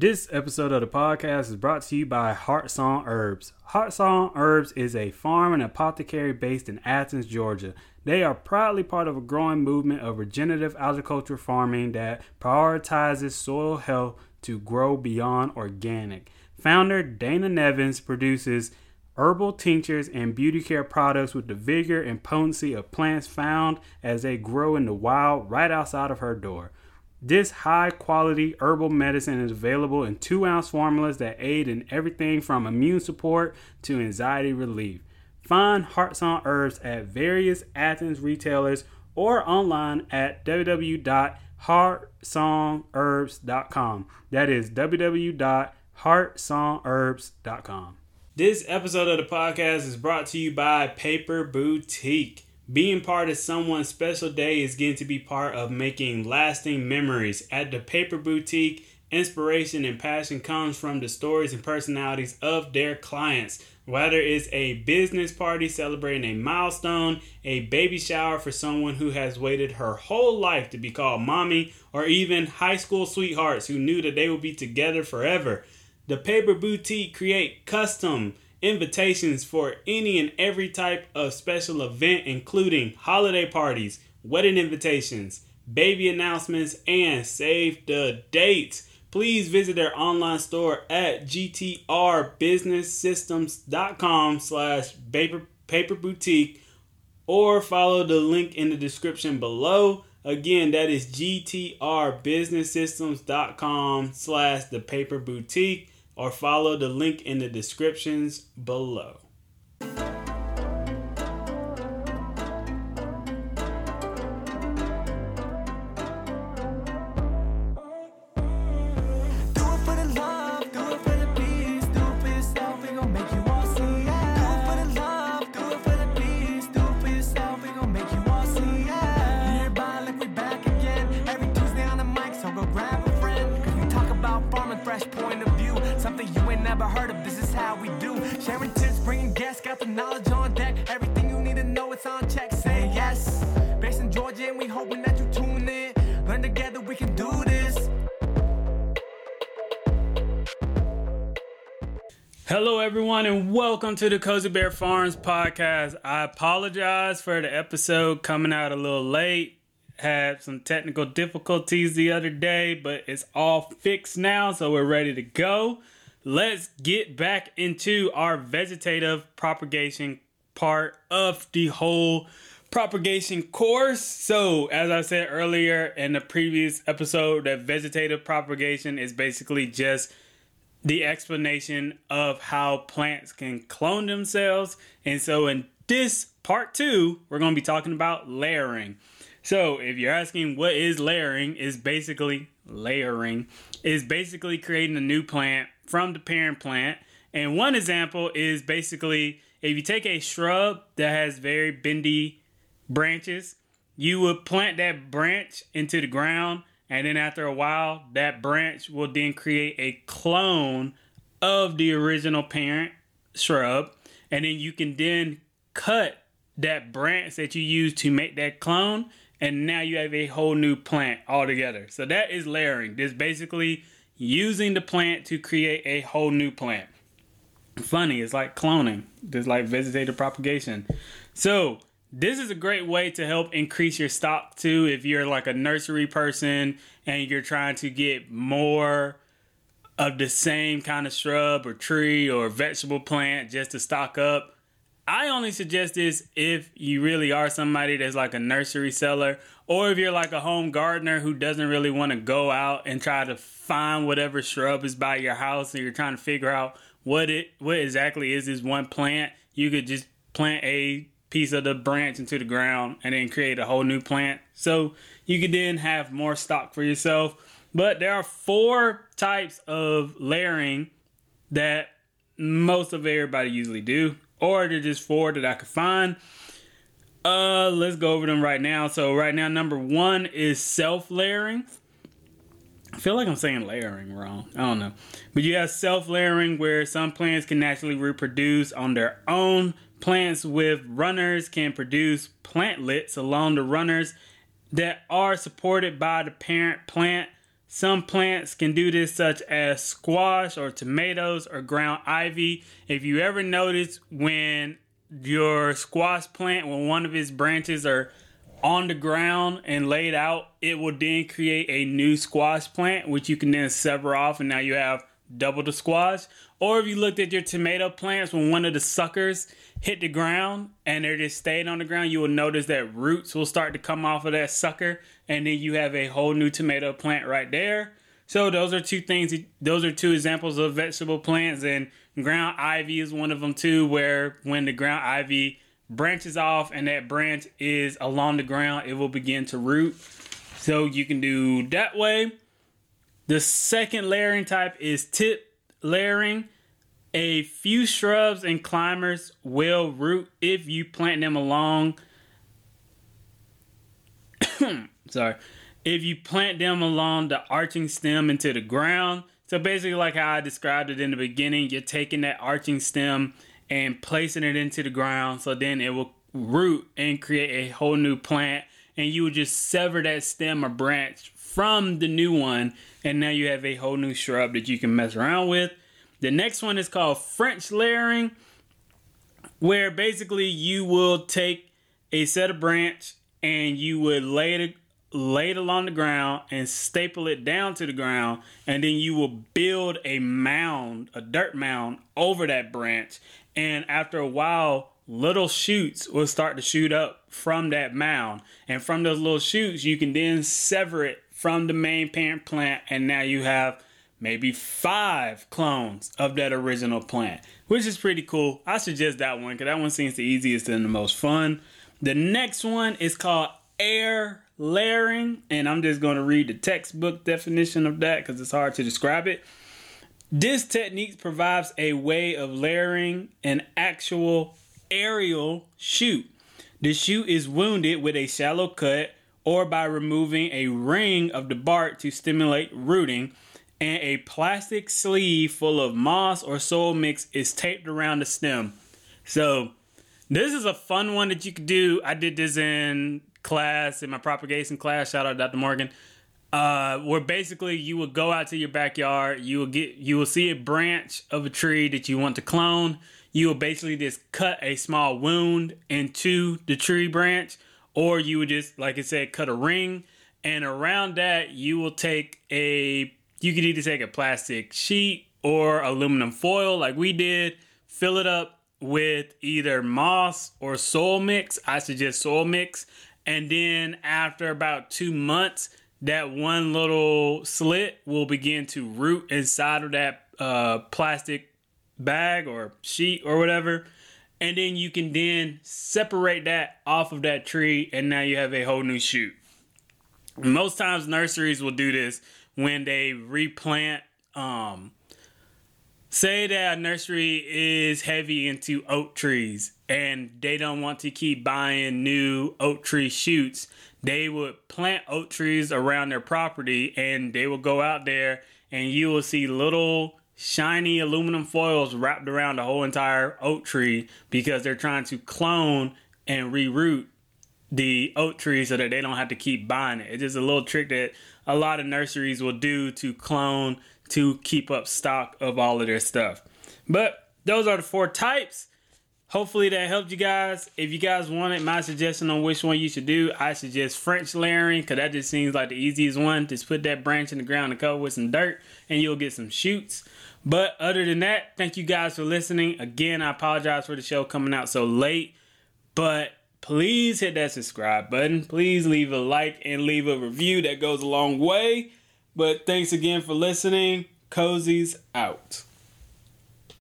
This episode of the podcast is brought to you by Heartsong Herbs. Heartsong Herbs is a farm and apothecary based in Athens, Georgia. They are proudly part of a growing movement of regenerative agriculture farming that prioritizes soil health to grow beyond organic. Founder Dana Nevins produces herbal tinctures and beauty care products with the vigor and potency of plants found as they grow in the wild right outside of her door. This high quality herbal medicine is available in two ounce formulas that aid in everything from immune support to anxiety relief. Find Heartsong Herbs at various Athens retailers or online at www.heartsongherbs.com. That is www.heartsongherbs.com. This episode of the podcast is brought to you by Paper Boutique. Being part of someone's special day is getting to be part of making lasting memories. At the Paper Boutique, inspiration and passion comes from the stories and personalities of their clients. Whether it's a business party celebrating a milestone, a baby shower for someone who has waited her whole life to be called mommy, or even high school sweethearts who knew that they would be together forever. The Paper Boutique create custom invitations for any and every type of special event, including holiday parties, wedding invitations, baby announcements, and save the dates. Please visit their online store at gtrbusinesssystems.com slash paper, paper boutique or follow the link in the description below. Again, that is gtrbusinesssystems.com slash the paper boutique or follow the link in the descriptions below. Knowledge on deck. Everything you need to know, it's on check. Say yes. Based in Georgia, and we hoping that you tune in. Learn together, we can do this. Hello, everyone, and welcome to the Cozybear Farms podcast. I apologize for the episode coming out a little late. Had some technical difficulties the other day, but it's all fixed now, so we're ready to go. Let's get back into our vegetative propagation part of the whole propagation course. So, as I said earlier in the previous episode, that vegetative propagation is basically just the explanation of how plants can clone themselves. And so, in this part two, we're going to be talking about layering. So, if you're asking what is layering, is basically layering is basically creating a new plant from the parent plant. And one example is basically if you take a shrub that has very bendy branches, you would plant that branch into the ground, and then after a while, that branch will then create a clone of the original parent shrub, and then you can then cut that branch that you use to make that clone, and now you have a whole new plant altogether. So that is layering. This basically using the plant to create a whole new plant. Funny, it's like cloning. It's like vegetative propagation. So this is a great way to help increase your stock too if you're like a nursery person and you're trying to get more of the same kind of shrub or tree or vegetable plant just to stock up. I only suggest this if you really are somebody that's like a nursery seller or if you're like a home gardener who doesn't really want to go out and try to find whatever shrub is by your house and you're trying to figure out what it what exactly is this one plant. You could just plant a piece of the branch into the ground and then create a whole new plant. So you could then have more stock for yourself. But there are four types of layering that most of everybody usually do, or they're just four that I could find. Uh, let's go over them right now. So right now, number one is self layering. I feel like I'm saying layering wrong. I don't know. But you have self layering where some plants can naturally reproduce on their own. Plants with runners can produce plantlets along the runners that are supported by the parent plant. Some plants can do this, such as squash or tomatoes or ground ivy. If you ever notice when your squash plant, when one of its branches are on the ground and laid out, it will then create a new squash plant, which you can then sever off, and now you have double the squash. Or if you looked at your tomato plants when one of the suckers hit the ground and they're just staying on the ground, you will notice that roots will start to come off of that sucker, and then you have a whole new tomato plant right there. So those are two things. Those are two examples of vegetable plants, and ground ivy is one of them too. Where when the ground ivy branches off and that branch is along the ground, it will begin to root. So you can do that way. The second layering type is tip layering. A few shrubs and climbers will root if you plant them along. sorry. If you plant them along the arching stem into the ground. So basically, like how I described it in the beginning, you're taking that arching stem and placing it into the ground so then it will root and create a whole new plant and you would just sever that stem or branch from the new one and now you have a whole new shrub that you can mess around with. The next one is called french layering where basically you will take a set of branch and you would lay it lay it along the ground and staple it down to the ground and then you will build a mound a dirt mound over that branch. And after a while little shoots will start to shoot up from that mound. And from those little shoots you can then sever it from the main parent plant and now you have maybe five clones of that original plant which is pretty cool. I suggest that one because that one seems the easiest and the most fun. The next one is called air layering and i'm just going to read the textbook definition of that because it's hard to describe it. This technique provides a way of layering an actual aerial shoot. The shoot is wounded with a shallow cut or by removing a ring of the bark to stimulate rooting, and a plastic sleeve full of moss or soil mix is taped around the stem. So, this is a fun one that you could do. I did this in class, in my propagation class. Shout out to Dr. Morgan uh, where basically you would go out to your backyard, you will get, you will see a branch of a tree that you want to clone. You will basically just cut a small wound into the tree branch, or you would just, like I said, cut a ring, and around that you will take a, you could either take a plastic sheet or aluminum foil, like we did, fill it up with either moss or soil mix. I suggest soil mix, and then after about two months that one little slit will begin to root inside of that uh, plastic bag or sheet or whatever. And then you can then separate that off of that tree, and now you have a whole new shoot. Most times, nurseries will do this when they replant. Um, say that a nursery is heavy into oak trees and they don't want to keep buying new oak tree shoots they would plant oak trees around their property and they would go out there and you will see little shiny aluminum foils wrapped around the whole entire oak tree because they're trying to clone and reroot the oak tree so that they don't have to keep buying it. It's just a little trick that a lot of nurseries will do to clone to keep up stock of all of their stuff. But those are the four types. Hopefully that helped you guys. If you guys wanted my suggestion on which one you should do, I suggest French layering because that just seems like the easiest one. Just put that branch in the ground and cover with some dirt and you'll get some shoots. But other than that, thank you guys for listening. Again, I apologize for the show coming out so late, but please hit that subscribe button. Please leave a like and leave a review. That goes a long way. But thanks again for listening. Cozy's out.